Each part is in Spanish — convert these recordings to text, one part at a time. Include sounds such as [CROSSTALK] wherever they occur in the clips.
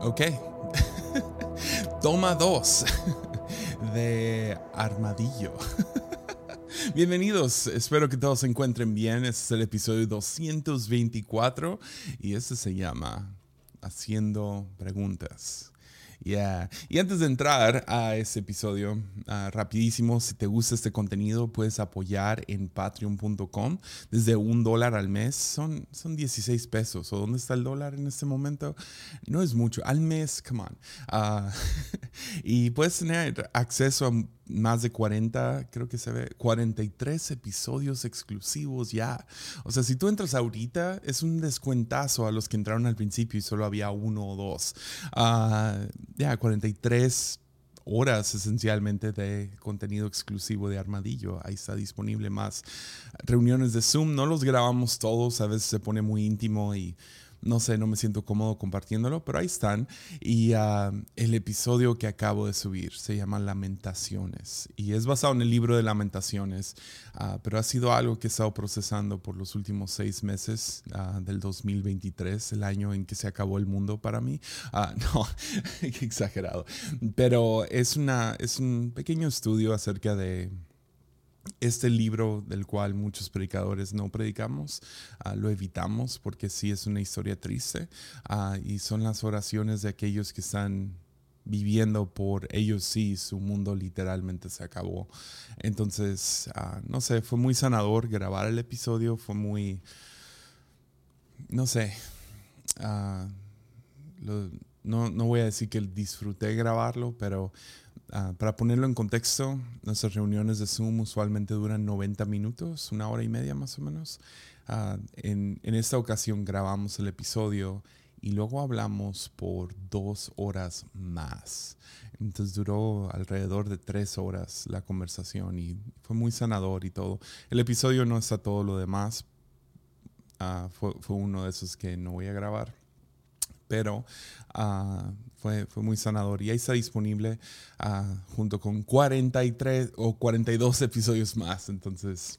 Ok. [LAUGHS] Toma dos [LAUGHS] de Armadillo. [LAUGHS] Bienvenidos, espero que todos se encuentren bien. Este es el episodio 224 y este se llama Haciendo Preguntas. Y antes de entrar a ese episodio, ah, rapidísimo, si te gusta este contenido, puedes apoyar en patreon.com desde un dólar al mes. Son, son 16 pesos. ¿O dónde está el dólar en este momento? No es mucho. Al mes, come on. Ah, [LAUGHS] y puedes tener acceso a más de 40, creo que se ve, 43 episodios exclusivos ya. O sea, si tú entras ahorita, es un descuentazo a los que entraron al principio y solo había uno o dos. Uh, ya, 43 horas esencialmente de contenido exclusivo de Armadillo. Ahí está disponible más reuniones de Zoom. No los grabamos todos, a veces se pone muy íntimo y no sé, no me siento cómodo compartiéndolo, pero ahí están. Y ah, el episodio que acabo de subir se llama Lamentaciones y es basado en el libro de Lamentaciones, ah, pero ha sido algo que he estado procesando por los últimos seis meses uh, del 2023, el año en que se acabó el mundo para mí. [LAUGHS] no, [LAUGHS] exagerado. Pero es, una, es un pequeño estudio acerca de este libro del cual muchos predicadores no predicamos, ah, lo evitamos porque sí es una historia triste ah, y son las oraciones de aquellos que están viviendo por ellos sí, su mundo literalmente se acabó. Entonces, ah, no sé, fue muy sanador grabar el episodio, fue muy, no sé, no, no voy a decir que disfruté grabarlo, pero Ah, para ponerlo en contexto, nuestras reuniones de Zoom usualmente duran 90 minutos, una hora y media más o menos. Ah, en, en, esta ocasión grabamos el episodio y luego hablamos por dos horas más. Entonces duró alrededor de tres horas la conversación y fue muy sanador y todo. El episodio no está todo lo demás. Ah, fue, fue uno de esos que no voy a grabar pero uh, fue, fue, muy sanador. Y ahí está disponible uh, junto con 43 o 42 episodios más. Entonces,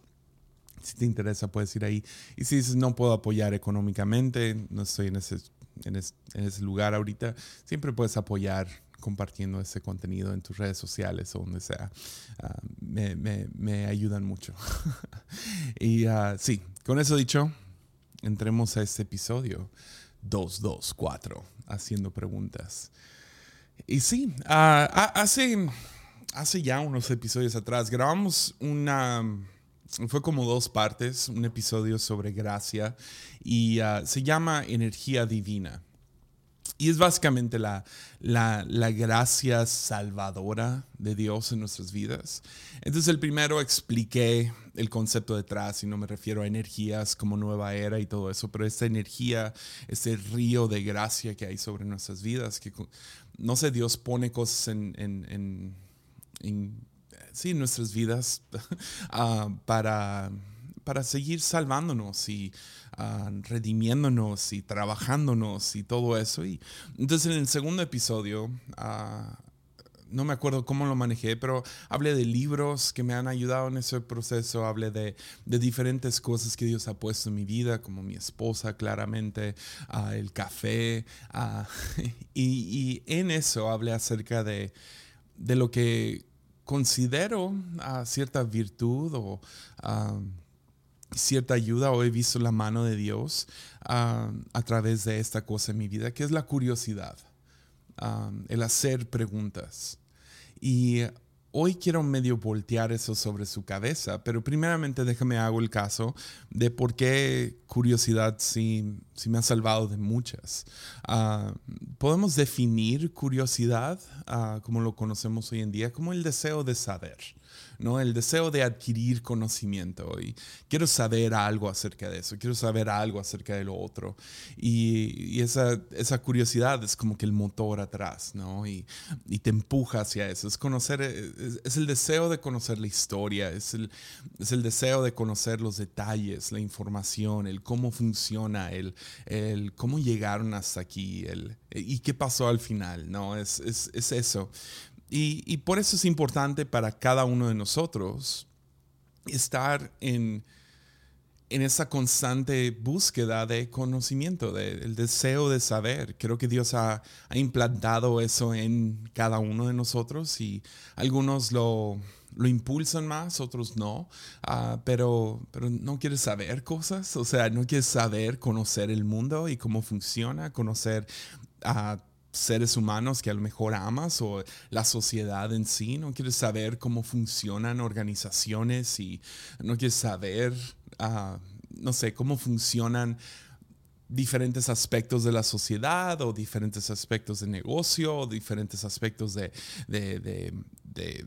si te interesa, puedes ir ahí. Y si dices, no puedo apoyar económicamente, no estoy en ese, en ese, lugar ahorita, siempre puedes apoyar compartiendo ese contenido en tus redes sociales o donde sea. Uh, me, me, me, ayudan mucho. [LAUGHS] y sí, con eso dicho, entremos a este episodio. 224, haciendo preguntas. Y sí, ah, hace, hace ya unos episodios atrás grabamos una, fue como dos partes, un episodio sobre gracia y ah, se llama Energía Divina. Y es básicamente la, la, la, gracia salvadora de Dios en nuestras vidas. Entonces el primero expliqué el concepto detrás y no me refiero a energías como nueva era y todo eso, pero esta energía, este río de gracia que hay sobre nuestras vidas, que no sé, Dios pone cosas en, en, en, sí, nuestras vidas uh, [LAUGHS] para, para seguir salvándonos y Redimiéndonos y trabajándonos y todo eso. Y entonces en el segundo episodio, ah, no me acuerdo cómo lo manejé, pero hablé de libros que me han ayudado en ese proceso, hablé de, diferentes cosas que Dios ha puesto en mi vida, como mi esposa claramente, uh, el café, [LAUGHS] y, y, en eso hablé acerca de, de lo que considero cierta virtud o cierta ayuda o he visto la mano de Dios ah, a través de esta cosa en mi vida, que es la curiosidad, ah, el hacer preguntas. Y hoy quiero medio voltear eso sobre su cabeza, pero primeramente déjame hago el caso de por qué curiosidad sí, me ha salvado de muchas. Ah, podemos definir curiosidad, como lo conocemos hoy en día, como el deseo de saber. ¿no? El deseo de adquirir conocimiento y quiero saber algo acerca de eso, quiero saber algo acerca de lo otro. Y, esa, esa, curiosidad es como que el motor atrás, ¿no? Y, y te empuja hacia eso. Es conocer, es, el deseo de conocer la historia, es el, es el deseo de conocer los detalles, la información, el cómo funciona, el, el cómo llegaron hasta aquí, el, y qué pasó al final, ¿no? Es, es, es eso. Y, por eso es importante para cada uno de nosotros estar en, en esa constante búsqueda de conocimiento, del deseo de saber. Creo que Dios ha, implantado eso en cada uno de nosotros y algunos lo, lo impulsan más, otros no, ah, pero, pero no quieres saber cosas, o sea, no quieres saber, conocer el mundo y cómo funciona, conocer a seres humanos que a lo mejor amas o la sociedad en sí, no quieres saber cómo funcionan organizaciones y no quieres saber, ah, no sé, cómo funcionan diferentes aspectos de la sociedad o diferentes aspectos de negocio o diferentes aspectos de,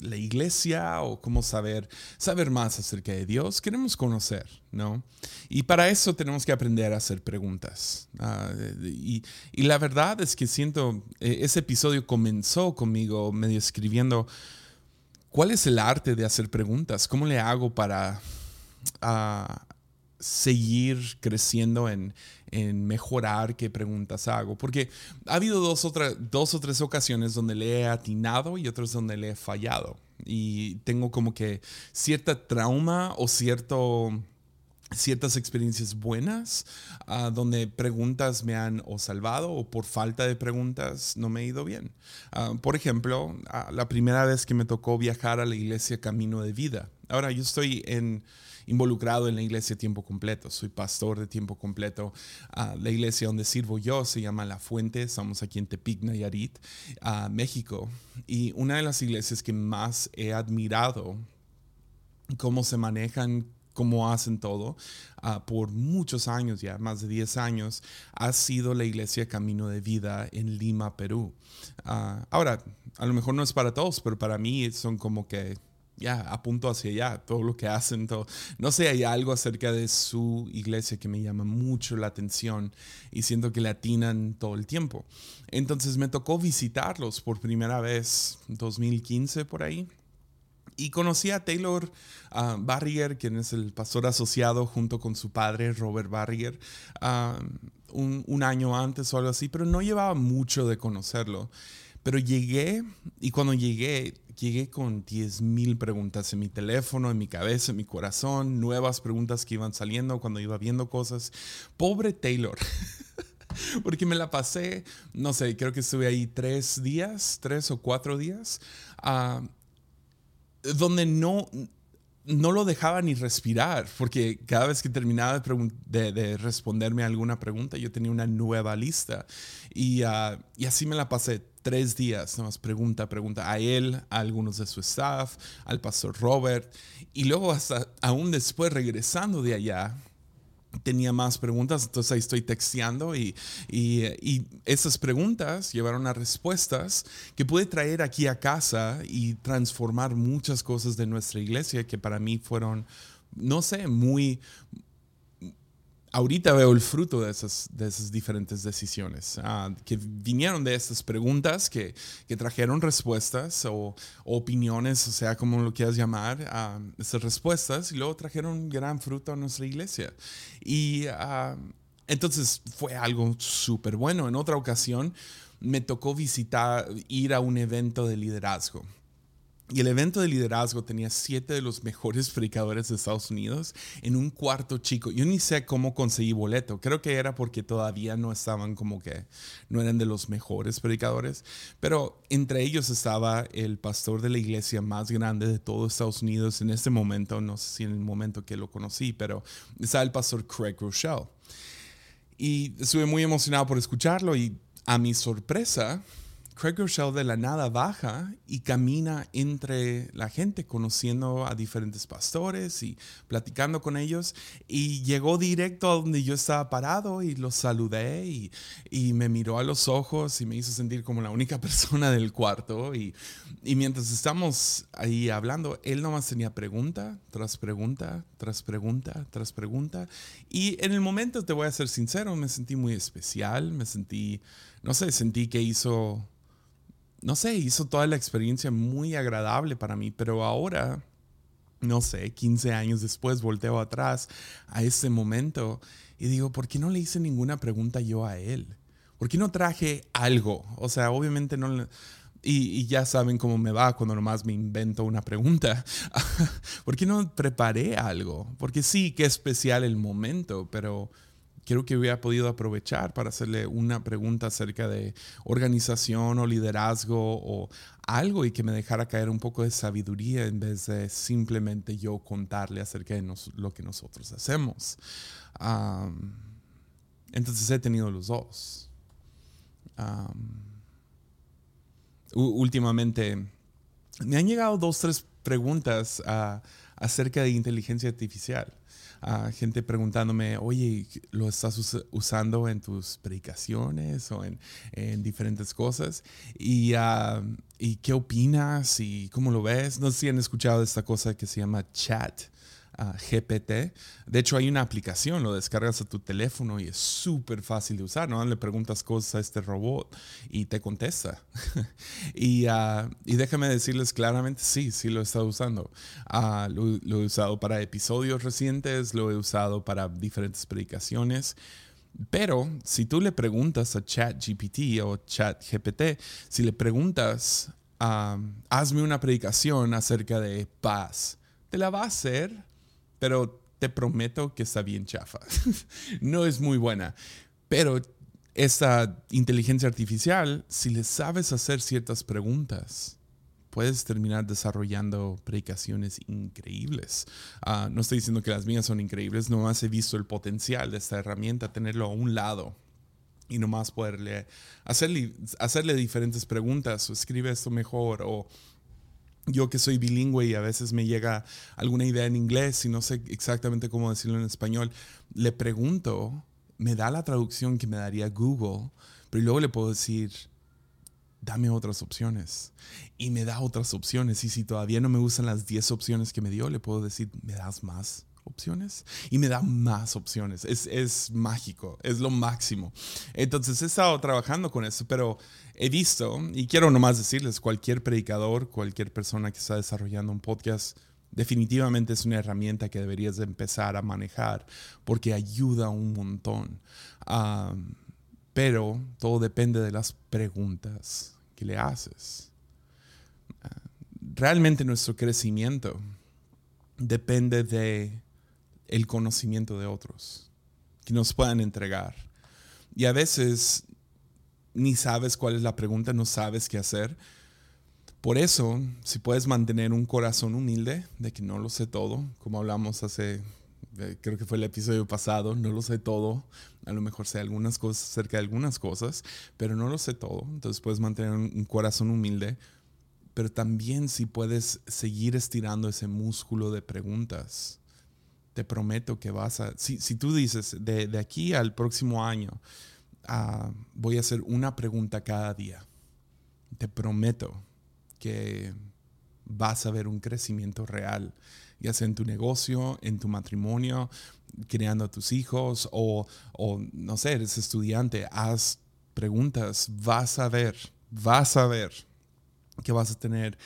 la iglesia o cómo saber, saber más acerca de Dios. Queremos conocer, ¿no? Y para eso tenemos que aprender a hacer preguntas. Ah, y, y, la verdad es que siento, e, ese episodio comenzó conmigo medio escribiendo, ¿cuál es el arte de hacer preguntas? ¿Cómo le hago para... Ah, seguir creciendo en, en mejorar qué preguntas hago. Porque ha habido dos, dos o tres ocasiones donde le he atinado y otras donde le he fallado. Y tengo como que cierta trauma o cierto ciertas experiencias buenas ah, donde preguntas me han o salvado o por falta de preguntas no me ha ido bien. Ah, por ejemplo, ah, la primera vez que me tocó viajar a la iglesia Camino de Vida. Ahora yo estoy en involucrado en la iglesia a tiempo completo. Soy pastor de tiempo completo. Uh, la iglesia donde sirvo yo se llama La Fuente. Estamos aquí en Tepic, Nayarit, uh, México. Y una de las iglesias que más he admirado cómo se manejan cómo hacen todo, uh, por muchos años ya, más de 10 años, ha sido la iglesia Camino de Vida en Lima, Perú. ahora, a lo mejor no es para todos, pero para mí son como que ya apunto hacia allá, todo lo que hacen, todo. No sé, hay algo acerca de su iglesia que me llama mucho la atención y siento que le atinan todo el tiempo. Entonces me tocó visitarlos por primera vez, 2015 por ahí. Y conocí a Taylor uh, Barrier, quien es el pastor asociado junto con su padre, Robert Barrier, ah, un, un año antes o algo así, pero no llevaba mucho de conocerlo. Pero llegué y cuando llegué, llegué con 10.000 preguntas en mi teléfono, en mi cabeza, en mi corazón, nuevas preguntas que iban saliendo cuando iba viendo cosas. Pobre Taylor. [LAUGHS] Porque me la pasé, no sé, creo que estuve ahí tres días, tres o cuatro días, ah, donde no, no lo dejaba ni respirar, porque cada vez que terminaba de, de, responderme a alguna pregunta, yo tenía una nueva lista. Y, ah, así me la pasé tres días, más pregunta, pregunta a él, a algunos de su staff, al pastor Robert. Y luego hasta aún después regresando de allá, tenía más preguntas, entonces ahí estoy texteando y, y, esas preguntas llevaron a respuestas que pude traer aquí a casa y transformar muchas cosas de nuestra iglesia que para mí fueron, no sé, muy, ahorita veo el fruto de esas, de esas diferentes decisiones, ah, que vinieron de estas preguntas, que, que trajeron respuestas o, opiniones, o sea, como lo quieras llamar, a esas respuestas, y luego trajeron gran fruto a nuestra iglesia. Y ah, entonces fue algo súper bueno. En otra ocasión me tocó visitar, ir a un evento de liderazgo. Y el evento de liderazgo tenía siete de los mejores predicadores de Estados Unidos en un cuarto chico. Yo ni sé cómo conseguí boleto. Creo que era porque todavía no estaban como que, no eran de los mejores predicadores. Pero entre ellos estaba el pastor de la iglesia más grande de todo Estados Unidos en este momento. No sé si en el momento que lo conocí, pero estaba el pastor Craig Rochelle. Y estuve muy emocionado por escucharlo y a mi sorpresa, Craig Rochelle de la nada baja y camina entre la gente, conociendo a diferentes pastores y platicando con ellos. Y llegó directo a donde yo estaba parado y los saludé y, y me miró a los ojos y me hizo sentir como la única [LAUGHS] persona del cuarto. Y, y mientras estamos ahí hablando, él nomás tenía pregunta tras pregunta, tras pregunta, tras pregunta. Y en el momento, te voy a ser sincero, me sentí muy especial, me sentí, no sé, sentí que hizo no sé, hizo toda la experiencia muy agradable para mí, pero ahora, no sé, 15 años después, volteo atrás a ese momento y digo, ¿por qué no le hice ninguna pregunta yo a él? ¿Por qué no traje algo? O sea, obviamente no, y, ya saben cómo me va cuando nomás me invento una pregunta. [LAUGHS] ¿Por qué no preparé algo? Porque sí, qué especial el momento, pero creo que hubiera podido aprovechar para hacerle una pregunta acerca de organización o liderazgo o algo y que me dejara caer un poco de sabiduría en vez de simplemente yo contarle acerca de lo que nosotros hacemos. entonces he tenido los dos. últimamente me han llegado dos, tres preguntas ah, acerca de inteligencia artificial gente preguntándome, oye, ¿lo estás usando en tus predicaciones o en, diferentes cosas? Y, ¿Y qué opinas? ¿Y cómo lo ves? No sé si han escuchado esta cosa que se llama chat GPT. De hecho, hay una aplicación, lo descargas a tu teléfono y es súper fácil de usar, ¿no? Le preguntas cosas a este robot y te contesta. [LAUGHS] y, uh, y, déjame decirles claramente, sí, sí lo he estado usando. Uh, lo, he usado para episodios recientes, lo he usado para diferentes predicaciones. Pero si tú le preguntas a ChatGPT o ChatGPT, si le preguntas, uh, hazme una predicación acerca de paz, te la va a hacer pero te prometo que está bien chafa. [LAUGHS] no es muy buena. Pero esta inteligencia artificial, si le sabes hacer ciertas preguntas, puedes terminar desarrollando predicaciones increíbles. Ah, no estoy diciendo que las mías son increíbles, nomás he visto el potencial de esta herramienta, tenerlo a un lado y nomás poderle hacerle, hacerle diferentes preguntas, o escribe esto mejor, o yo que soy bilingüe y a veces me llega alguna idea en inglés y no sé exactamente cómo decirlo en español, le pregunto, me da la traducción que me daría Google, pero luego le puedo decir, dame otras opciones. Y me da otras opciones. Y si todavía no me gustan las 10 opciones que me dio, le puedo decir, ¿me das más? Opciones y me da más opciones. Es, es, mágico, es lo máximo. Entonces he estado trabajando con eso, pero he visto, y quiero nomás decirles, cualquier predicador, cualquier persona que está desarrollando un podcast, definitivamente es una herramienta que deberías empezar a manejar porque ayuda un montón. pero todo depende de las preguntas que le haces. Realmente nuestro crecimiento depende de el conocimiento de otros que nos puedan entregar. Y a veces ni sabes cuál es la pregunta, no sabes qué hacer. Por eso, si puedes mantener un corazón humilde de que no lo sé todo, como hablamos hace, eh, creo que fue el episodio pasado, no lo sé todo, a lo mejor sé algunas cosas acerca de algunas cosas, pero no lo sé todo. Entonces puedes mantener un corazón humilde, pero también si puedes seguir estirando ese músculo de preguntas te prometo que vas a, si, tú dices, de, aquí al próximo año, ah, voy a hacer una pregunta cada día, te prometo que vas a ver un crecimiento real, ya sea en tu negocio, en tu matrimonio, creando a tus hijos o, o no sé, eres estudiante, haz preguntas, vas a ver, vas a ver que vas a tener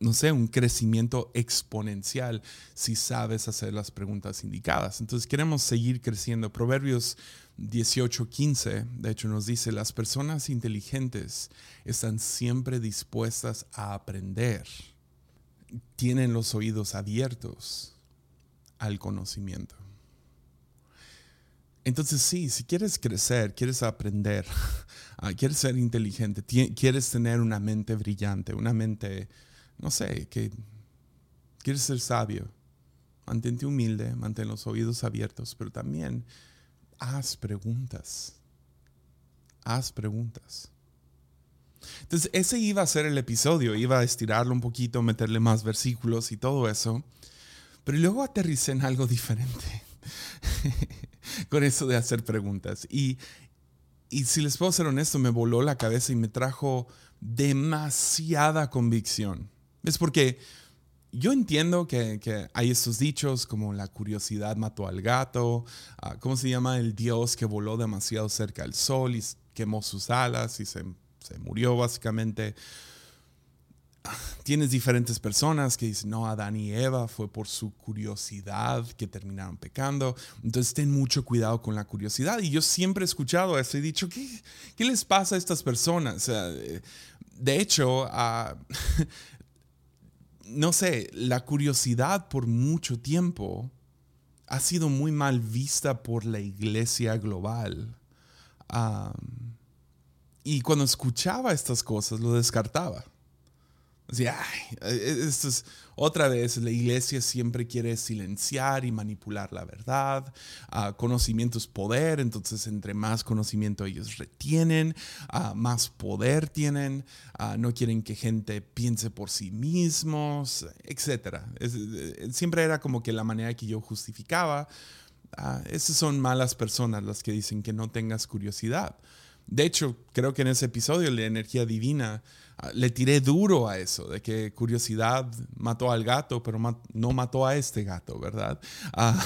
no sé, un crecimiento exponencial si sabes hacer las preguntas indicadas. Entonces queremos seguir creciendo. Proverbios 18:15, de hecho, nos dice, las personas inteligentes están siempre dispuestas a aprender, tienen los oídos abiertos al conocimiento. Entonces sí, si quieres crecer, quieres aprender, [LAUGHS] ah, quieres ser inteligente, quieres tener una mente brillante, una mente no sé, que quieres ser sabio, mantente humilde, mantén los oídos abiertos, pero también haz preguntas. Haz preguntas. Entonces, ese iba a ser el episodio, iba a estirarlo un poquito, meterle más versículos y todo eso, pero luego aterricé en algo diferente [LAUGHS] con eso de hacer preguntas. Y, y si les puedo ser honesto, me voló la cabeza y me trajo demasiada convicción. Es porque yo entiendo que, hay estos dichos como la curiosidad mató al gato, ah, ¿cómo se llama? El dios que voló demasiado cerca del sol y quemó sus alas y se, murió básicamente. Tienes diferentes personas que dicen, no, Adán y Eva fue por su curiosidad que terminaron pecando. Entonces ten mucho cuidado con la curiosidad. Y yo siempre he escuchado eso y he dicho, ¿qué, qué les pasa a estas personas? de hecho, ah, [LAUGHS] no sé, la curiosidad por mucho tiempo ha sido muy mal vista por la iglesia global. y cuando escuchaba estas cosas, lo descartaba. Decía, e-, esto es otra vez, la iglesia siempre quiere silenciar y manipular la verdad. Uh, conocimiento es poder, entonces entre más conocimiento ellos retienen, uh, más poder tienen. Uh, no quieren que gente piense por sí mismos, etc. Eh, siempre era como que la manera que yo justificaba. esas son malas personas las que dicen que no tengas curiosidad. De hecho, creo que en ese episodio de energía divina ah, le tiré duro a eso, de que curiosidad mató al gato, pero no mató a este gato, ¿verdad? [LAUGHS] Ah,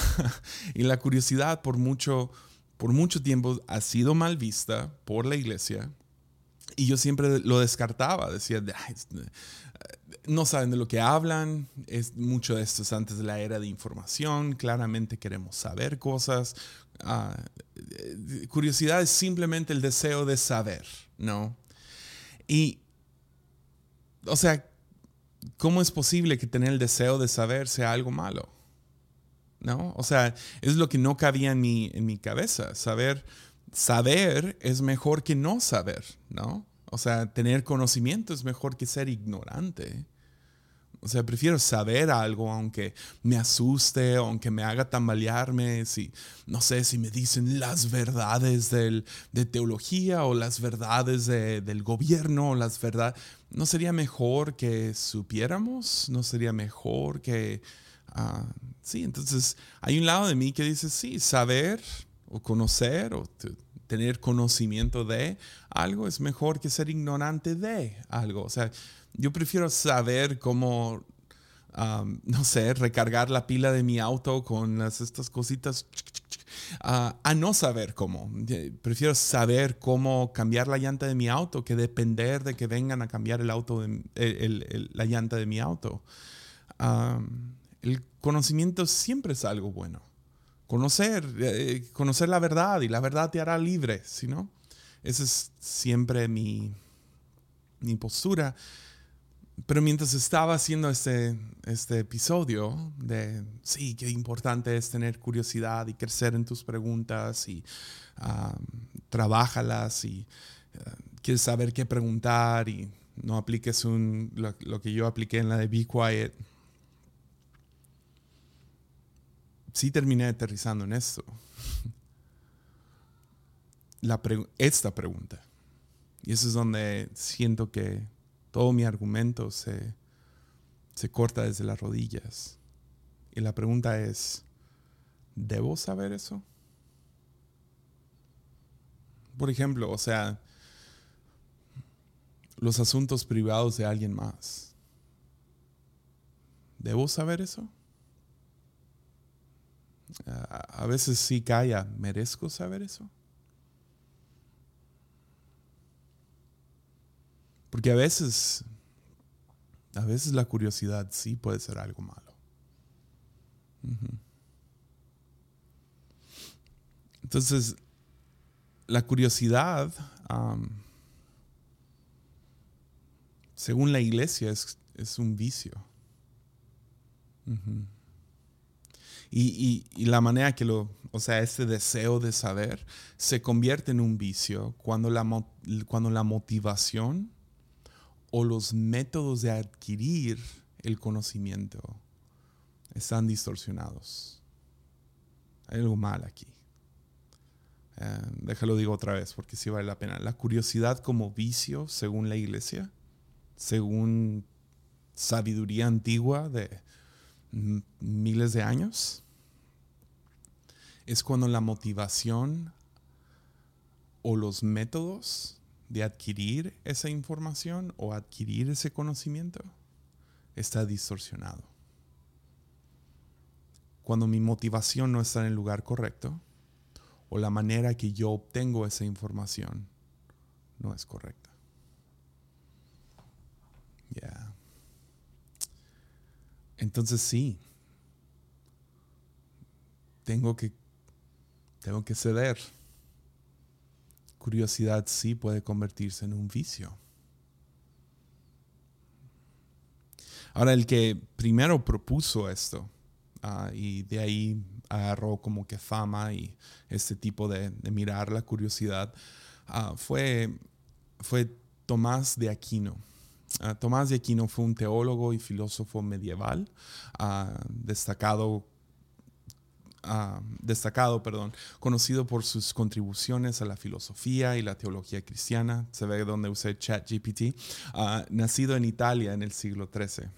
y la curiosidad por mucho, por mucho tiempo ha sido mal vista por la iglesia. Y yo siempre lo descartaba, decía, no saben de lo que hablan, es mucho de esto es antes de la era de información, claramente queremos saber cosas, Ah, curiosidad es simplemente el deseo de saber, ¿no? Y, o sea, ¿cómo es posible que tener el deseo de saber sea algo malo? ¿No? O sea, es lo que no cabía en mi, en mi cabeza. Saber, saber es mejor que no saber, ¿no? O sea, tener conocimiento es mejor que ser ignorante. O sea, prefiero saber algo aunque me asuste, aunque me haga tambalearme, si, no sé, si me dicen las verdades del, de teología o las verdades del gobierno o las verdades. ¿No sería mejor que supiéramos? ¿No sería mejor que... Ah, sí, entonces hay un lado de mí que dice, sí, saber o conocer o tener conocimiento de algo es mejor que ser ignorante de algo. O sea, yo prefiero saber cómo, no sé, recargar la pila de mi auto con estas cositas a no saber cómo. Prefiero saber cómo cambiar la llanta de mi auto que depender de que vengan a cambiar el auto la llanta de mi auto. el conocimiento siempre es algo bueno. Conocer, eh, conocer la verdad y la verdad te hará libre, ¿sí no? Esa es siempre mi, mi postura. Pero mientras estaba haciendo este, este episodio de, sí, qué importante es tener curiosidad y crecer en tus preguntas y uh, trabajalas y uh, quieres saber qué preguntar y no apliques un, lo, que yo apliqué en la de Be Quiet. Sí terminé aterrizando en esto. Esta pregunta. Y eso es donde siento que todo mi argumento se, se corta desde las rodillas. Y la pregunta es, ¿debo saber eso? Por ejemplo, o sea, los asuntos privados de alguien más. ¿Debo saber eso? A veces sí calla, ¿merezco saber eso? Porque a veces, a veces la curiosidad sí puede ser algo malo. Entonces, la curiosidad, según la iglesia, es, un vicio. Y, la manera que lo, o sea, este deseo de saber se convierte en un vicio cuando la, cuando la motivación o los métodos de adquirir el conocimiento están distorsionados. Hay algo mal aquí. Eh, déjalo digo otra vez porque sí vale la pena. La curiosidad como vicio, según la iglesia, según sabiduría antigua de miles de años, es cuando la motivación o los métodos de adquirir esa información o adquirir ese conocimiento está distorsionado. Cuando mi motivación no está en el lugar correcto o la manera que yo obtengo esa información no es correcta. Ya. Entonces sí, tengo que, tengo que ceder curiosidad sí puede convertirse en un vicio. Ahora, el que primero propuso esto ah, y de ahí agarró como que fama y este tipo de, mirar la curiosidad ah, fue, fue Tomás de Aquino. Tomás de Aquino fue un teólogo y filósofo medieval, destacado destacado, perdón, conocido por sus contribuciones a la filosofía y la teología cristiana. Se ve donde usé ChatGPT. Nacido en Italia en el siglo XIII.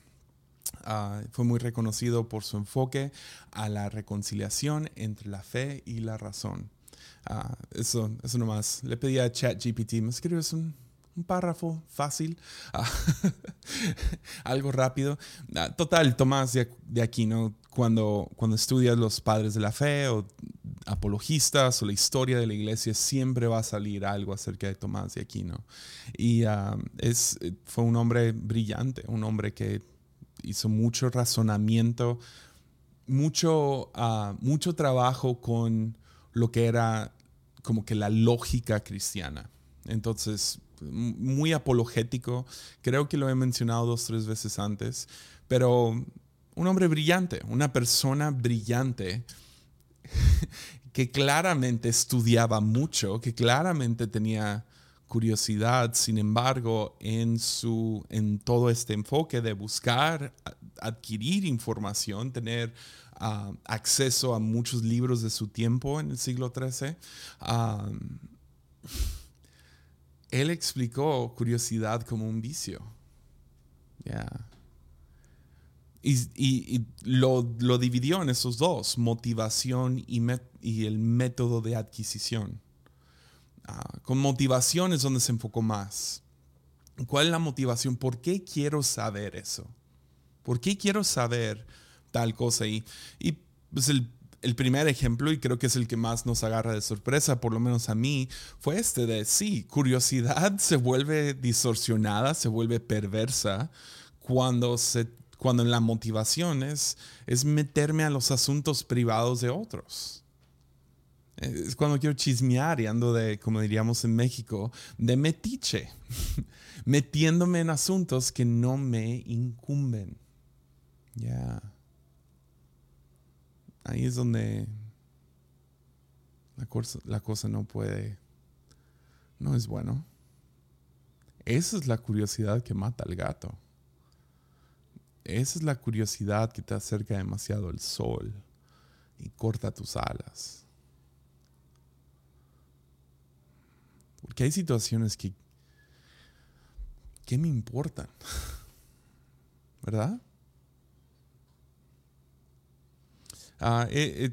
Ah, fue muy reconocido por su enfoque a la reconciliación entre la fe y la razón. Ah, eso, eso nomás. Le pedí a ChatGPT, ¿me escribes un, un párrafo fácil, [LAUGHS] algo rápido. total, Tomás de, Aquino cuando, cuando estudias los padres de la fe o apologistas o la historia de la iglesia, siempre va a salir algo acerca de Tomás de Aquino. Y ah, es, fue un hombre brillante, un hombre que hizo mucho razonamiento, mucho, ah, mucho trabajo con lo que era como que la lógica cristiana. Entonces, muy apologético, creo que lo he mencionado dos, tres veces antes, pero un hombre brillante, una persona brillante [LAUGHS] que claramente estudiaba mucho, que claramente tenía curiosidad, sin embargo, en, su, en todo este enfoque de buscar, adquirir información, tener ah, acceso a muchos libros de su tiempo en el siglo XIII, él explicó curiosidad como un vicio. Yeah. Y, lo, dividió en esos dos, motivación y, y el método de adquisición. Ah, con motivación es donde se enfocó más. ¿Cuál es la motivación? ¿Por qué quiero saber eso? ¿Por qué quiero saber tal cosa? Y, y pues el, el, primer ejemplo, y creo que es el que más nos agarra de sorpresa, por lo menos a mí, fue este de, sí, curiosidad se vuelve distorsionada, se vuelve perversa cuando se cuando la motivación es, meterme a los asuntos privados de otros. Es cuando quiero chismear y ando de, como diríamos en México, de metiche, [LAUGHS] metiéndome en asuntos que no me incumben. Ya. Ahí es donde la cosa, la cosa no puede, no es bueno. Esa es la curiosidad que mata al gato. Esa es la curiosidad que te acerca demasiado al sol y corta tus alas. Porque hay situaciones que, ¿qué me importan? [LAUGHS] ¿Verdad? Ah, eh, eh,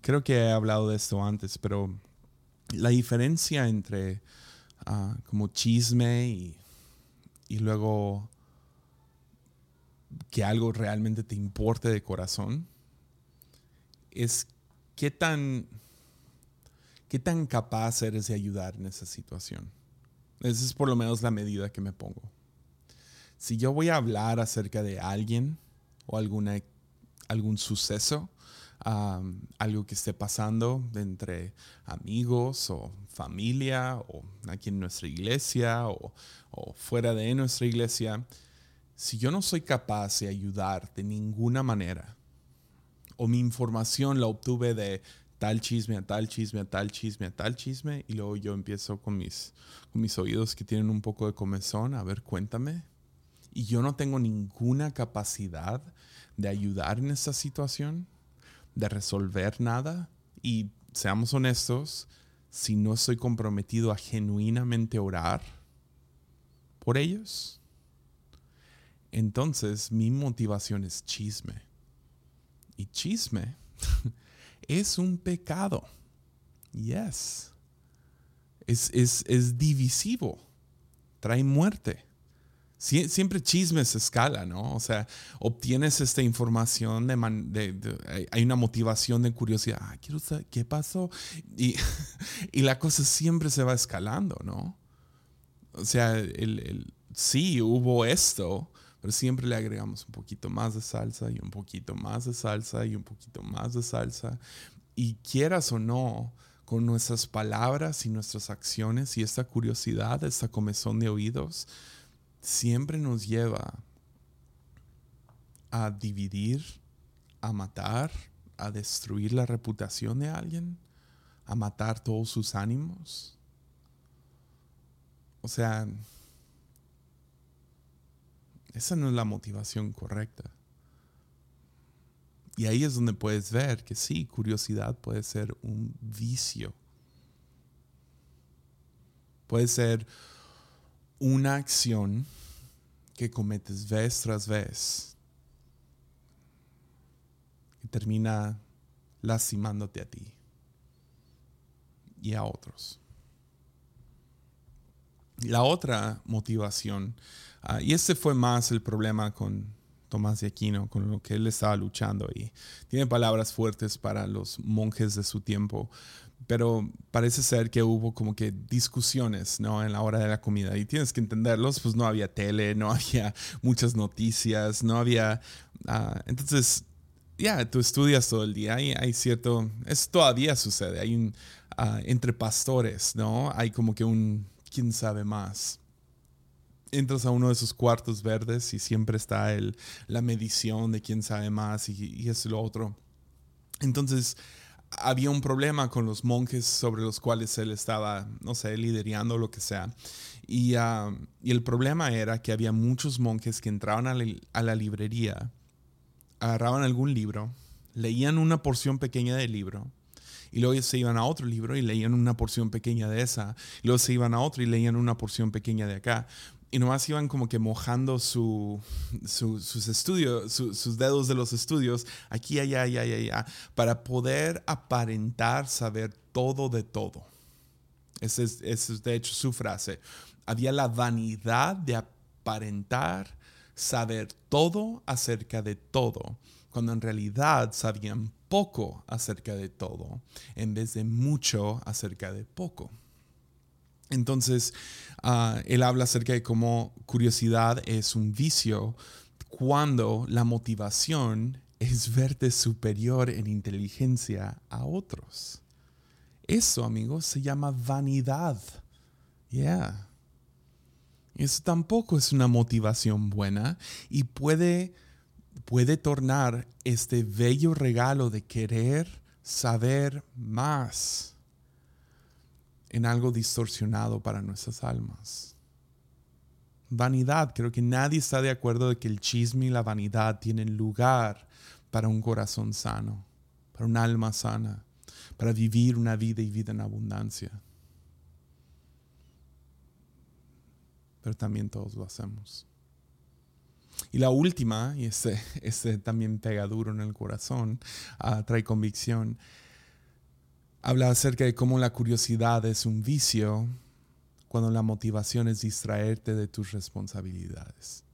creo que he hablado de esto antes, pero la diferencia entre ah, como chisme y, y luego que algo realmente te importe de corazón es qué tan, qué tan capaz eres de ayudar en esa situación. Esa es por lo menos la medida que me pongo. Si yo voy a hablar acerca de alguien o alguna, algún suceso, algo que esté pasando entre amigos o familia o aquí en nuestra iglesia o, fuera de nuestra iglesia, si yo no soy capaz de ayudar de ninguna manera, o mi información la obtuve de tal chisme a tal chisme a tal chisme a tal chisme, y luego yo empiezo con mis, con mis oídos que tienen un poco de comezón, a ver, cuéntame, y yo no tengo ninguna capacidad de ayudar en esa situación, de resolver nada, y seamos honestos, si no estoy comprometido a genuinamente orar por ellos, entonces mi motivación es chisme. Y chisme [LAUGHS] es un pecado. Yes. Es, es, divisivo. Trae muerte. Siempre chisme se escala, ¿no? O sea, obtienes esta información de, hay una motivación de curiosidad. Ah, quiero saber qué pasó. Y, [LAUGHS] y, la cosa siempre se va escalando, ¿no? O sea, el, sí, hubo esto, pero siempre le agregamos un poquito más de salsa y un poquito más de salsa y un poquito más de salsa. Y quieras o no, con nuestras palabras y nuestras acciones y esta curiosidad, esta comezón de oídos, siempre nos lleva a dividir, a matar, a destruir la reputación de alguien, a matar todos sus ánimos. O sea, esa no es la motivación correcta. Y ahí es donde puedes ver que sí, curiosidad puede ser un vicio. Puede ser una acción que cometes vez tras vez y termina lastimándote a ti y a otros. La otra motivación, ah, y ese fue más el problema con Tomás de Aquino, con lo que él estaba luchando y tiene palabras fuertes para los monjes de su tiempo, pero parece ser que hubo como que discusiones, ¿no? En la hora de la comida y tienes que entenderlos, pues no había tele, no [LAUGHS] había muchas noticias, no había... Ah, entonces, ya, tú estudias todo el día y hay cierto... Eso todavía sucede, hay un... Ah, entre pastores, ¿no? Hay como que un... ¿Quién sabe más? entras a uno de esos cuartos verdes y siempre está el, la medición de quién sabe más y, y es lo otro. Entonces, había un problema con los monjes sobre los cuales él estaba, no sé, liderando lo que sea. Y, ah, y, el problema era que había muchos monjes que entraban a la, a la, librería, agarraban algún libro, leían una porción pequeña del libro, y luego se iban a otro libro y leían una porción pequeña de esa, y luego se iban a otro y leían una porción pequeña de acá y nomás iban como que mojando su, sus estudios, sus dedos de los estudios, aquí, allá, allá, allá, para poder aparentar saber todo de todo. Esa es, es de hecho su frase. Había la vanidad de aparentar saber todo acerca de todo, cuando en realidad sabían poco acerca de todo, en vez de mucho acerca de poco. Entonces, ah, él habla acerca de cómo curiosidad es un vicio cuando la motivación es verte superior en inteligencia a otros. Eso, amigos, se llama vanidad. Yeah. Eso tampoco es una motivación buena y puede, puede tornar este bello regalo de querer saber más en algo distorsionado para nuestras almas. Vanidad, creo que nadie está de acuerdo de que el chisme y la vanidad tienen lugar para un corazón sano, para un alma sana, para vivir una vida y vida en abundancia. Pero también todos lo hacemos. Y la última, y este, este también pega duro en el corazón, ah, trae convicción, habla acerca de cómo la curiosidad es un vicio cuando la motivación es distraerte de tus responsabilidades.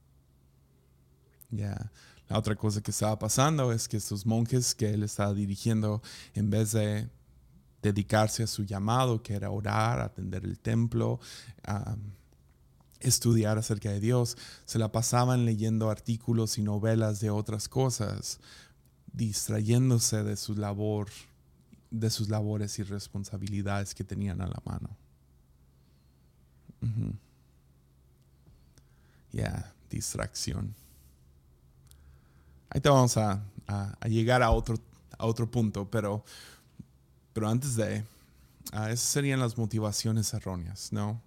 Ya. La otra cosa que estaba pasando es que estos monjes que él estaba dirigiendo, en vez de dedicarse a su llamado, que era orar, atender el templo, estudiar acerca de Dios, se la pasaban leyendo artículos y novelas de otras cosas, distrayéndose de su labor de sus labores y responsabilidades que tenían a la mano. Ya, distracción. Ahí te vamos a, llegar a otro, a otro punto, pero, pero antes de, uh, esas serían las motivaciones erróneas, ¿no?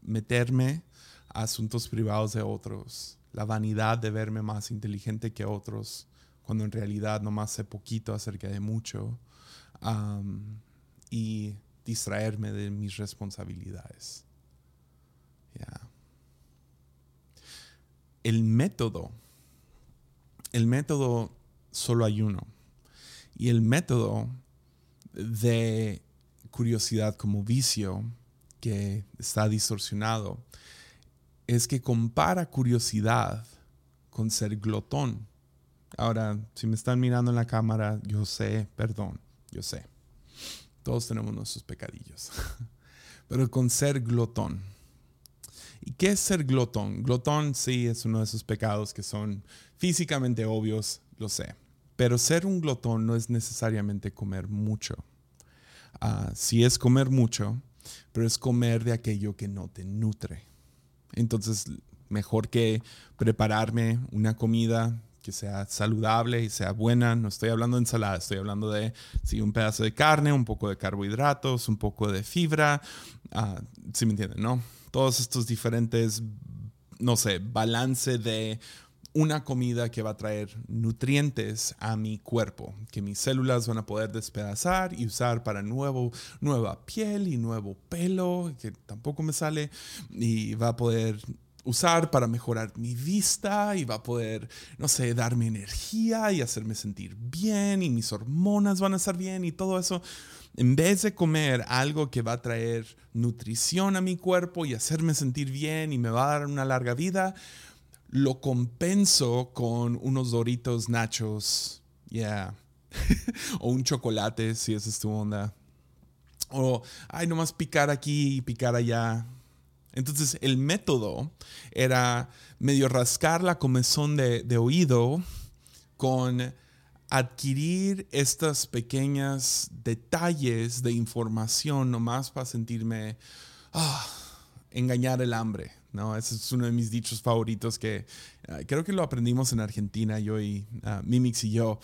meterme a asuntos privados de otros, la vanidad de verme más inteligente que otros, cuando en realidad nomás sé poquito acerca de mucho, y distraerme de mis responsabilidades. El método, el método solo hay uno. Y el método de curiosidad como vicio que está distorsionado es que compara curiosidad con ser glotón. Ahora, si me están mirando en la cámara, yo sé, perdón, yo sé. Todos tenemos nuestros pecadillos. [LAUGHS] Pero con ser glotón. ¿Y qué es ser glotón? Glotón sí es uno de esos pecados que son físicamente obvios, lo sé. Pero ser un glotón no es necesariamente comer mucho. Uh, sí es comer mucho, pero es comer de aquello que no te nutre. Entonces, mejor que prepararme una comida que sea saludable y sea buena. No estoy hablando de ensalada, estoy hablando de sí, un pedazo de carne, un poco de carbohidratos, un poco de fibra. Uh, ¿Sí me entienden, no? Todos estos diferentes, no sé, balance de una comida que va a traer nutrientes a mi cuerpo, que mis células van a poder despedazar y usar para nuevo, nueva piel y nuevo pelo, que tampoco me sale, y va a poder usar para mejorar mi vista y va a poder, no sé, darme energía y hacerme sentir bien y mis hormonas van a estar bien y todo eso. En vez de comer algo que va a traer nutrición a mi cuerpo y hacerme sentir bien y me va a dar una larga vida, lo compenso con unos doritos nachos, yeah. [LAUGHS] o un chocolate, si esa es tu onda. O, ay, nomás picar aquí y picar allá. Entonces, el método era medio rascar la comezón de, oído con adquirir estos pequeños detalles de información nomás para sentirme, ah, engañar el hambre. ¿no? Ese es uno de mis dichos favoritos que ah, creo que lo aprendimos en Argentina, yo y uh, Mimix y yo.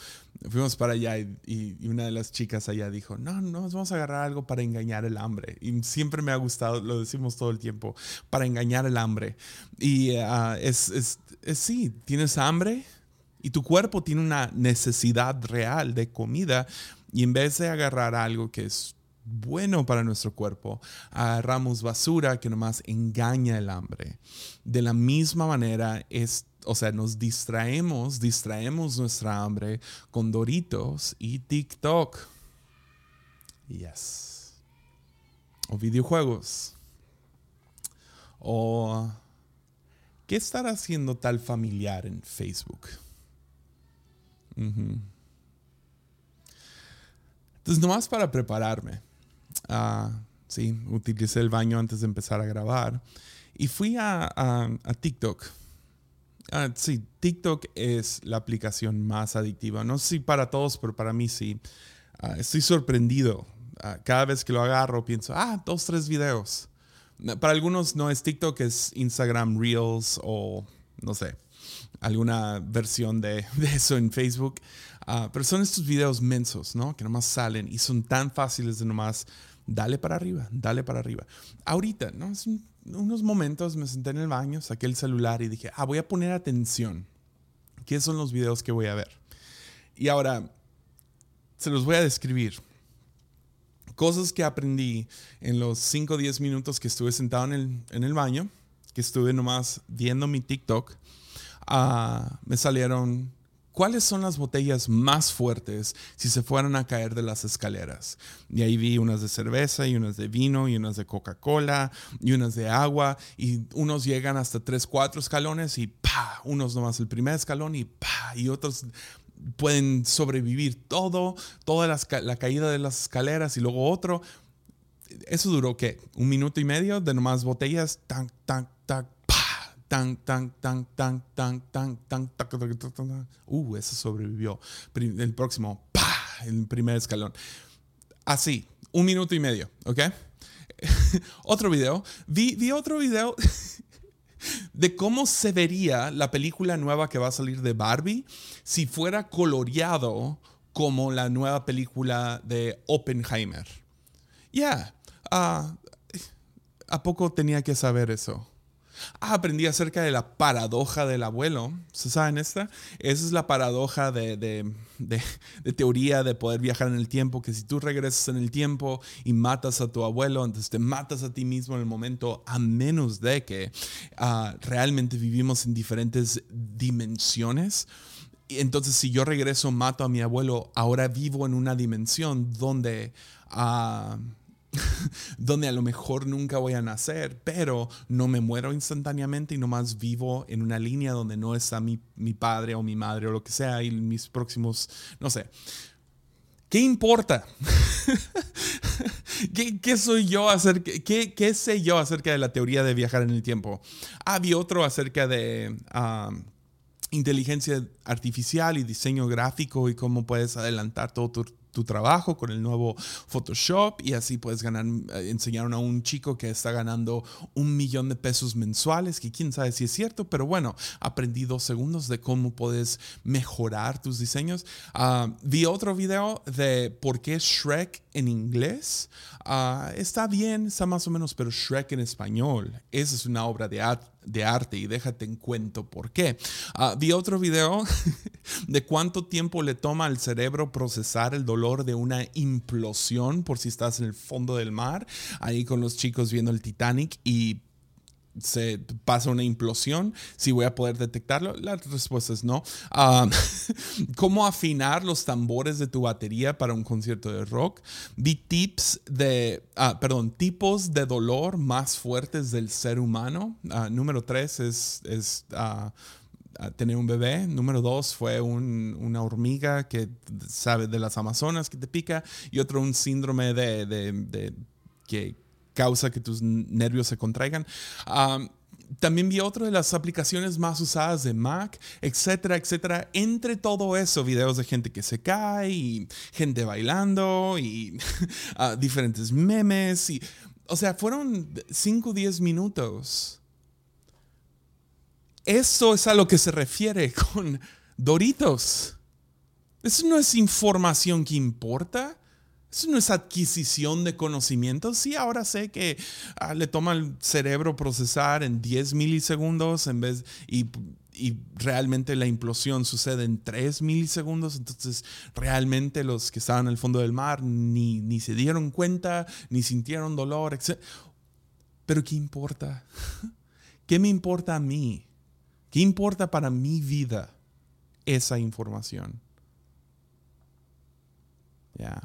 Fuimos para allá y, una de las chicas allá dijo, no, no, vamos a agarrar algo para engañar el hambre. Y siempre me ha gustado, lo decimos todo el tiempo, para engañar el hambre. Y uh, es, es, es, sí, tienes hambre y tu cuerpo tiene una necesidad real de comida y en vez de agarrar algo que es bueno para nuestro cuerpo, agarramos basura que nomás engaña el hambre. De la misma manera, es, o sea, nos distraemos, distraemos nuestra hambre con Doritos y TikTok. Yes. O videojuegos. O ¿qué estará haciendo tal familiar en Facebook? Entonces, nomás para prepararme Uh, sí, utilicé el baño antes de empezar a grabar. Y fui a, TikTok. Uh, sí, TikTok es la aplicación más adictiva. No sé si para todos, pero para mí sí. Uh, estoy sorprendido. cada vez que lo agarro pienso, ah, dos, tres videos. Para algunos no es TikTok, es Instagram Reels o no sé, alguna versión de, [LAUGHS] eso en Facebook. pero son estos videos mensos, ¿no? Que nomás salen y son tan fáciles de nomás dale para arriba, dale para arriba. Ahorita, ¿no? Hace unos momentos me senté en el baño, saqué el celular y dije, ah, voy a poner atención. ¿Qué son los videos que voy a ver? Y ahora, se los voy a describir. Cosas que aprendí en los 5 o 10 minutos que estuve sentado en el, en el baño, que estuve nomás viendo mi TikTok, ah, me salieron ¿cuáles son las botellas más fuertes si se fueran a caer de las escaleras? Y ahí vi unas de cerveza y unas de vino y unas de Coca-Cola y unas de agua y unos llegan hasta tres, cuatro escalones y pa, unos nomás el primer escalón y pa, y otros pueden sobrevivir todo, toda la, caída de las escaleras y luego otro. Eso duró, ¿qué? Un minuto y medio de nomás botellas, tan, tan, tan, tan, tan, tan, tan, tan, tan, tan, tan, uh, ese sobrevivió. El próximo, pa, el primer escalón. Así, un minuto y medio, ¿ok? [LAUGHS] otro video. Vi, vi otro video [LAUGHS] de cómo se vería la película nueva que va a salir de Barbie si fuera coloreado como la nueva película de Oppenheimer. Ya, yeah, ¿a poco tenía que saber eso? Ah, aprendí acerca de la paradoja del abuelo. ¿Se saben esta? Esa es la paradoja de, de, de, teoría de poder viajar en el tiempo, que si tú regresas en el tiempo y matas a tu abuelo, entonces te matas a ti mismo en el momento, a menos de que uh, realmente vivimos en diferentes dimensiones. Y entonces si yo regreso, mato a mi abuelo, ahora vivo en una dimensión donde... Uh, [LAUGHS] donde a lo mejor nunca voy a nacer, pero no me muero instantáneamente y nomás vivo en una línea donde no está mi, mi padre o mi madre o lo que sea y mis próximos, no sé. ¿Qué importa? [LAUGHS] ¿Qué, ¿Qué, soy yo acerca, qué, qué, sé yo acerca de la teoría de viajar en el tiempo? Había otro acerca de inteligencia artificial y diseño gráfico y cómo puedes adelantar todo tu, tu trabajo con el nuevo Photoshop y así puedes ganar, eh, enseñaron a un chico que está ganando un millón de pesos mensuales, que quién sabe si es cierto, pero bueno, aprendí dos segundos de cómo puedes mejorar tus diseños. Ah, vi otro video de por qué Shrek en inglés ah, está bien, está más o menos, pero Shrek en español, esa es una obra de arte y déjate en cuento por qué. Ah, vi otro video [LAUGHS] de cuánto tiempo le toma al cerebro procesar el dolor de una implosión por si estás en el fondo del mar, ahí con los chicos viendo el Titanic y se pasa una implosión, si voy a poder detectarlo, la respuesta es no. Ah, [LAUGHS] ¿Cómo afinar los tambores de tu batería para un concierto de rock? Vi tips de, ah, perdón, tipos de dolor más fuertes del ser humano. Ah, número tres es, es tener un bebé. Número dos fue una hormiga que sabe de las Amazonas que te pica y otro un síndrome de que causa que tus nervios se contraigan. también vi otra de las aplicaciones más usadas de Mac, etcétera, etcétera. Entre todo eso, videos de gente que se cae y gente bailando y [LAUGHS] ah, diferentes memes. Y, o sea, fueron 5 o 10 minutos. Eso es a lo que se refiere con Doritos. Eso no es información que importa. Eso no es adquisición de conocimientos. Sí, ahora sé que ah, le toma el cerebro procesar en 10 milisegundos en vez y, y, realmente la implosión sucede en 3 milisegundos. Entonces, realmente los que estaban al fondo del mar ni, ni se dieron cuenta, ni sintieron dolor, etc. Pero ¿qué importa? [LAUGHS] ¿Qué me importa a mí? ¿Qué importa para mi vida esa información? Ya.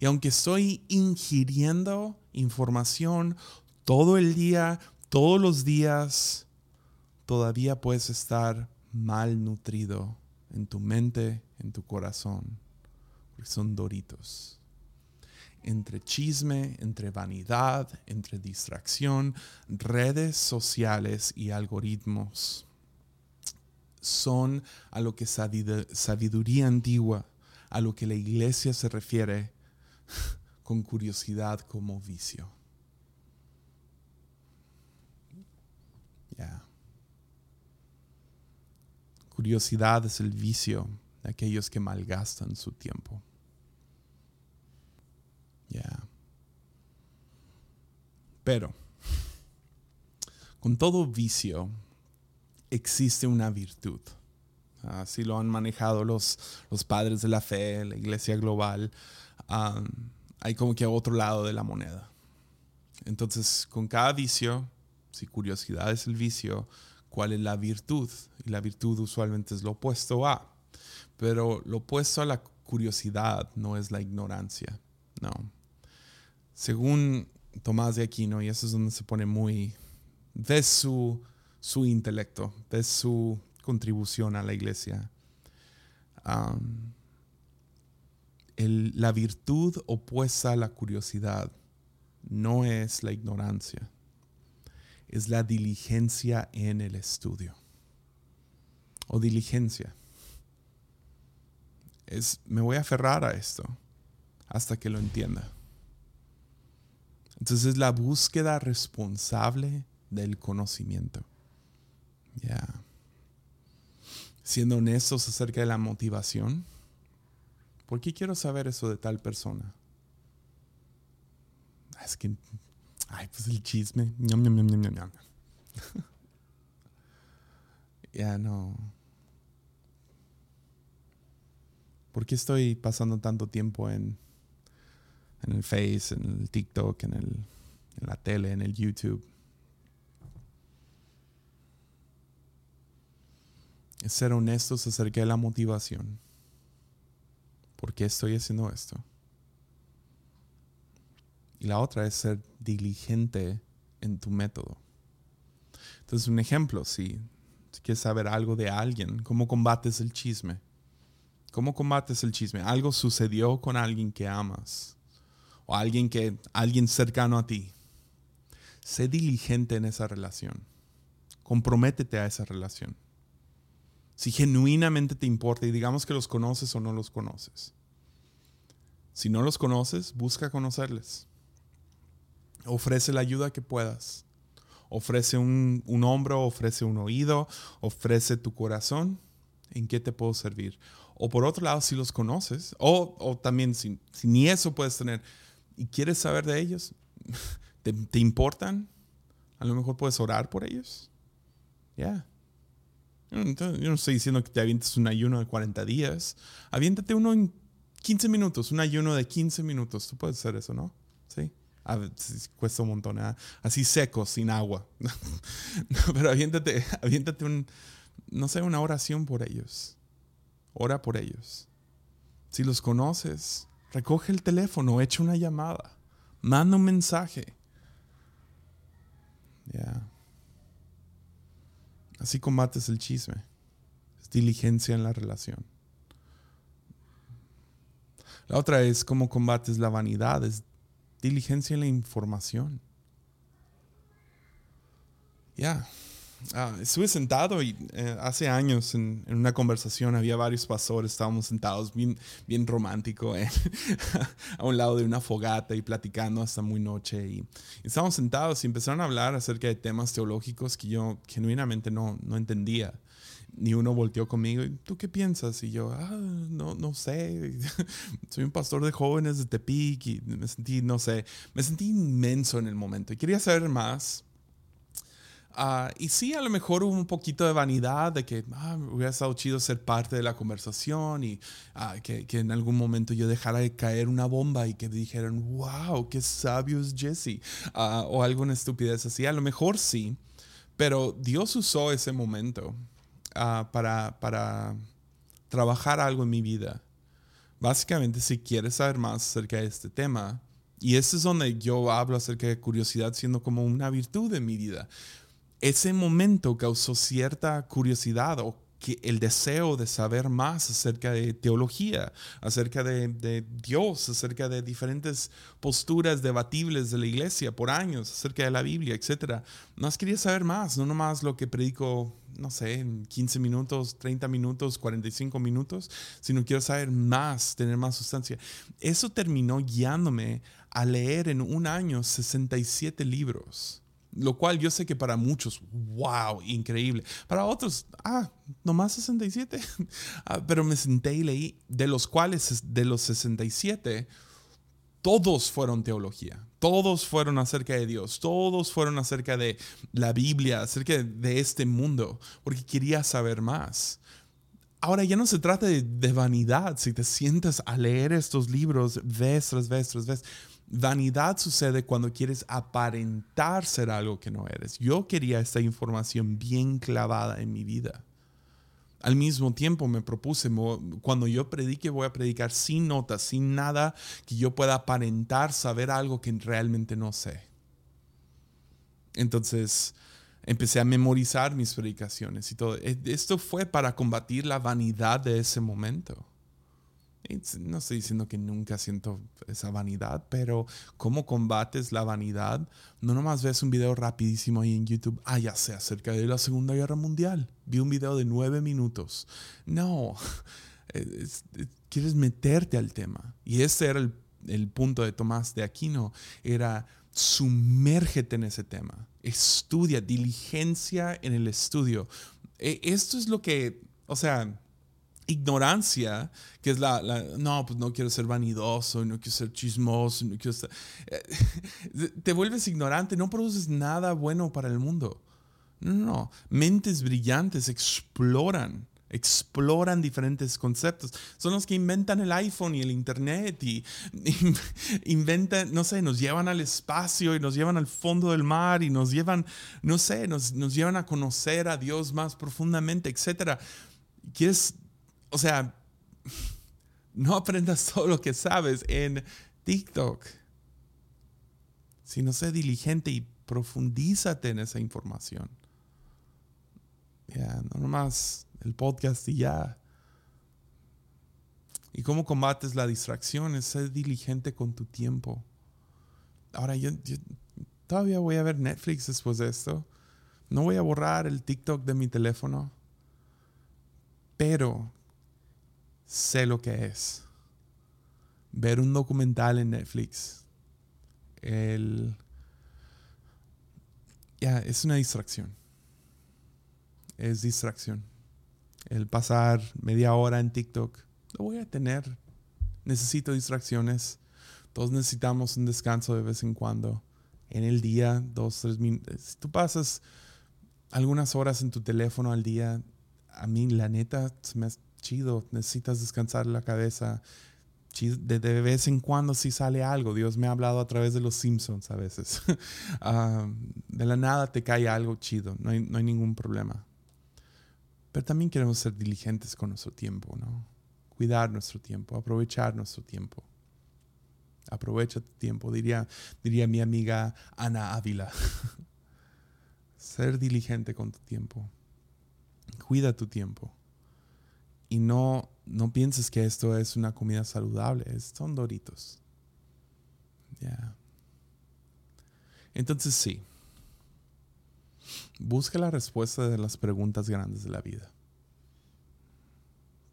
Y aunque estoy ingiriendo información todo el día, todos los días, todavía puedes estar malnutrido en tu mente, en tu corazón, porque son doritos. Entre chisme, entre vanidad, entre distracción, redes sociales y algoritmos son a lo que sabiduría antigua, a lo que la iglesia se refiere con curiosidad como vicio. Curiosidad es el vicio de aquellos que malgastan su tiempo. Pero, con todo vicio existe una virtud. Así lo han manejado los, los padres de la fe, la iglesia global hay como que otro lado de la moneda. Entonces, con cada vicio, si curiosidad es el vicio, ¿cuál es la virtud? Y la virtud usualmente es lo opuesto a. Pero lo opuesto a la curiosidad no es la ignorancia, no. Según Tomás de Aquino, y eso es donde se pone muy de su, su intelecto, de su contribución a la iglesia la virtud opuesta a la curiosidad no es la ignorancia, es la diligencia en el estudio. O diligencia. Es, me voy a aferrar a esto hasta que lo entienda. Entonces es la búsqueda responsable del conocimiento. Ya. Siendo honestos acerca de la motivación, ¿Por qué quiero saber eso de tal persona? Es que, ay, pues el chisme. [LAUGHS] ya no. ¿Por qué estoy pasando tanto tiempo en, en el Face, en el TikTok, en, el, en la tele, en el YouTube? Es ser honestos acerca de la motivación. ¿Por qué estoy haciendo esto? Y la otra es ser diligente en tu método. Entonces, un ejemplo, si, quieres saber algo de alguien, ¿cómo combates el chisme? ¿Cómo combates el chisme? Algo sucedió con alguien que amas o alguien que alguien cercano a ti. Sé diligente en esa relación. Comprométete a esa relación si genuinamente te importa y digamos que los conoces o no los conoces. Si no los conoces, busca conocerles. Ofrece la ayuda que puedas. Ofrece un, hombro, ofrece un oído, ofrece tu corazón. ¿En qué te puedo servir? O por otro lado, si los conoces, o, también si, ni eso puedes tener y quieres saber de ellos, [LAUGHS] ¿te, importan? A lo mejor puedes orar por ellos. Ya. Yo no estoy diciendo que te avientes un ayuno de 40 días. Aviéntate uno en 15 minutos, un ayuno de 15 minutos. Tú puedes hacer eso, ¿no? Sí. Cuesta un montón, ¿eh? así seco, sin agua. [LAUGHS] pero aviéntate, aviéntate un, no sé, una oración por ellos. Ora por ellos. Si los conoces, recoge el teléfono, echa una llamada, manda un mensaje. Ya. Así combates el chisme. Es diligencia en la relación. La otra es cómo combates la vanidad, es diligencia en la información. Ya. Ah, estuve sentado y eh, hace años en, una conversación había varios pastores, estábamos sentados bien, bien romántico eh, [LAUGHS] a un lado de una fogata y platicando hasta muy noche. Y, estábamos sentados y empezaron a hablar acerca de temas teológicos que yo genuinamente no, no entendía. Ni uno volteó conmigo y ¿tú qué piensas? Y yo, ah, no, no sé, [LAUGHS] soy un pastor de jóvenes de Tepic y me sentí, no sé, me sentí inmenso en el momento y quería saber más Ah, y sí, a lo mejor hubo un poquito de vanidad de que ah, hubiera estado chido ser parte de la conversación y ah, que, que, en algún momento yo dejara de caer una bomba y que dijeran, wow, qué sabio es Jesse. o alguna estupidez así. A lo mejor sí, pero Dios usó ese momento para, para trabajar algo en mi vida. Básicamente, si quieres saber más acerca de este tema, y este es donde yo hablo acerca de curiosidad siendo como una virtud en mi vida ese momento causó cierta curiosidad o que el deseo de saber más acerca de teología, acerca de, Dios, acerca de diferentes posturas debatibles de la iglesia por años, acerca de la Biblia, etc. Más quería saber más, no nomás lo que predico, no sé, en 15 minutos, 30 minutos, 45 minutos, sino quiero saber más, tener más sustancia. Eso terminó guiándome a leer en un año 67 libros lo cual yo sé que para muchos, wow, increíble. Para otros, ah, nomás 67. [LAUGHS] ah, pero me senté y leí, de los cuales, de los 67, todos fueron teología, todos fueron acerca de Dios, todos fueron acerca de la Biblia, acerca de este mundo, porque quería saber más. Ahora ya no se trata de, de vanidad, si te sientas a leer estos libros vez tras vez tras vez Vanidad sucede cuando quieres aparentar ser algo que no eres. Yo quería esta información bien clavada en mi vida. Al mismo tiempo me propuse, cuando yo predique voy a predicar sin notas, sin nada que yo pueda aparentar saber algo que realmente no sé. Entonces empecé a memorizar mis predicaciones y todo. E, esto fue para combatir la vanidad de ese momento. No estoy diciendo que nunca siento esa vanidad, pero ¿cómo combates la vanidad? No nomás ves un video rapidísimo ahí en YouTube, ah, ya sé, acerca de la Segunda Guerra Mundial. Vi un video de nueve minutos. No, [LAUGHS] quieres meterte al tema. Y ese era el, el punto de Tomás de Aquino, era sumérgete en ese tema. Estudia, diligencia en el estudio. E, esto es lo que, o sea, ignorancia, que es la, no, pues no quiero ser vanidoso, no quiero ser chismoso, no quiero ser... Eh, [LAUGHS] te vuelves ignorante, no produces nada bueno para el mundo. No, no, mentes brillantes exploran, exploran diferentes conceptos. Son los que inventan el iPhone y el Internet y, [LAUGHS] inventan, no sé, nos llevan al espacio y nos llevan al fondo del mar y nos llevan, no sé, nos, nos llevan a conocer a Dios más profundamente, etc. ¿Quieres o sea, [LAUGHS] no aprendas [LAUGHS] todo lo que sabes en TikTok, sino sé diligente y profundízate en esa información. Ya, no nomás el podcast y ya. ¿Y cómo combates la distracción? Es ser diligente con tu tiempo. Ahora, yo, yo, todavía voy a ver Netflix después de esto. No voy a borrar el TikTok de mi teléfono. Pero sé lo que es. ver un documental en Netflix, el... Ya, es una distracción. Es distracción. El pasar media hora en TikTok, lo voy a tener. Necesito distracciones. Todos necesitamos un descanso de vez en cuando. En el día, dos, tres minutos. Si tú pasas algunas horas en tu teléfono al día, a mí la neta se me chido. Necesitas descansar la cabeza de, vez en cuando sí sale algo. Dios me ha hablado a través de los Simpsons a veces. [LAUGHS] Ah, de la nada te cae algo chido, no hay, no hay ningún problema. Pero también queremos ser diligentes con nuestro tiempo, ¿no? Cuidar nuestro tiempo, aprovechar nuestro tiempo. Aprovecha tu tiempo, diría, diría mi amiga Ana Ávila. [LAUGHS] ser diligente con tu tiempo. Cuida tu tiempo. Y no no pienses que esto es una comida saludable, son doritos. Ya. Entonces sí, busca la respuesta de las preguntas grandes de la vida.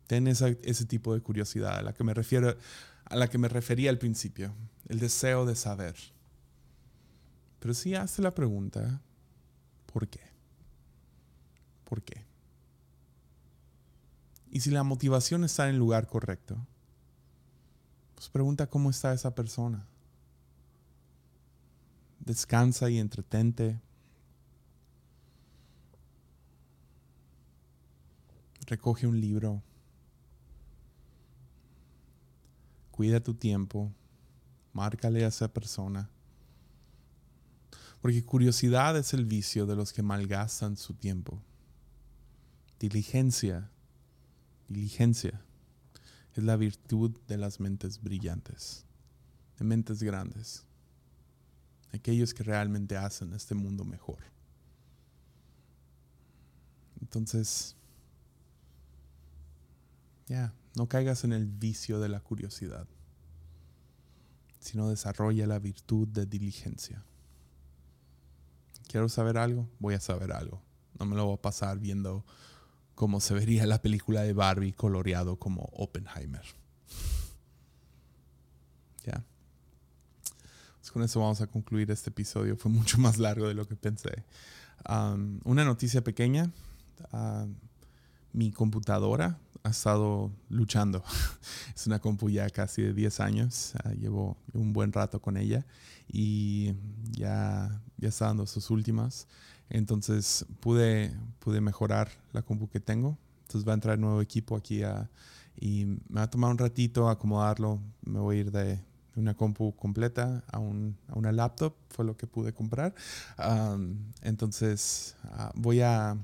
Ten ese tipo de curiosidad a la que me refiero, a la que me refería al principio, el deseo de saber. Pero sí hazte la pregunta, ¿por qué? ¿Por qué? Y si la motivación está en el lugar correcto, pues pregunta cómo está esa persona. Descansa y entretente. Recoge un libro. Cuida tu tiempo. Márcale a esa persona. Porque curiosidad es el vicio de los que malgastan su tiempo. Diligencia Diligencia es la virtud de las mentes brillantes, de mentes grandes, aquellos que realmente hacen este mundo mejor. Entonces, ya, no caigas en el vicio de la curiosidad, sino desarrolla la virtud de diligencia. Quiero saber algo, voy a saber algo. No me lo voy a pasar viendo como se vería la película de Barbie coloreado como Oppenheimer. Ya. Pues con eso vamos a concluir este episodio. Fue mucho más largo de lo que pensé. una noticia pequeña. mi computadora ha estado luchando. [LAUGHS] es una compu ya casi de 10 años. Ah, llevo un buen rato con ella y ya, ya está dando sus últimas. Entonces pude, pude mejorar la compu que tengo. Entonces va a entrar nuevo equipo aquí y me va a tomar un ratito acomodarlo. Me voy a ir de, una compu completa a, un, a, una laptop, fue lo que pude comprar. entonces ah, voy a...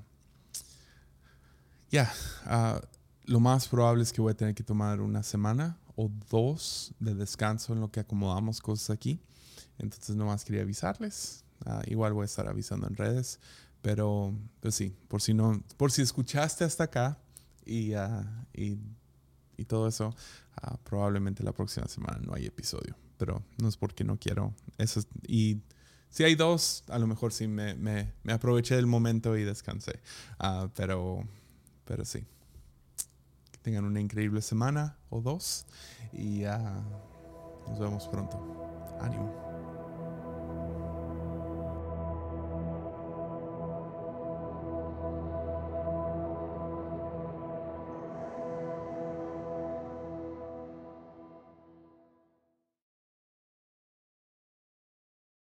Ya, ah, lo más probable es que voy a tener que tomar una semana o dos de descanso en lo que acomodamos cosas aquí. Entonces nomás quería avisarles. Ah, igual voy a estar avisando en redes. Pero, pues sí, por si no, por si escuchaste hasta acá y, ah, y, y, todo eso, ah, probablemente la próxima semana no hay episodio. Pero no es porque no quiero. Eso y si hay dos, a lo mejor sí me, me, me aproveché del momento y descansé. pero, pero sí. Tengan una increíble semana o dos. Y nos vemos pronto. Ánimo.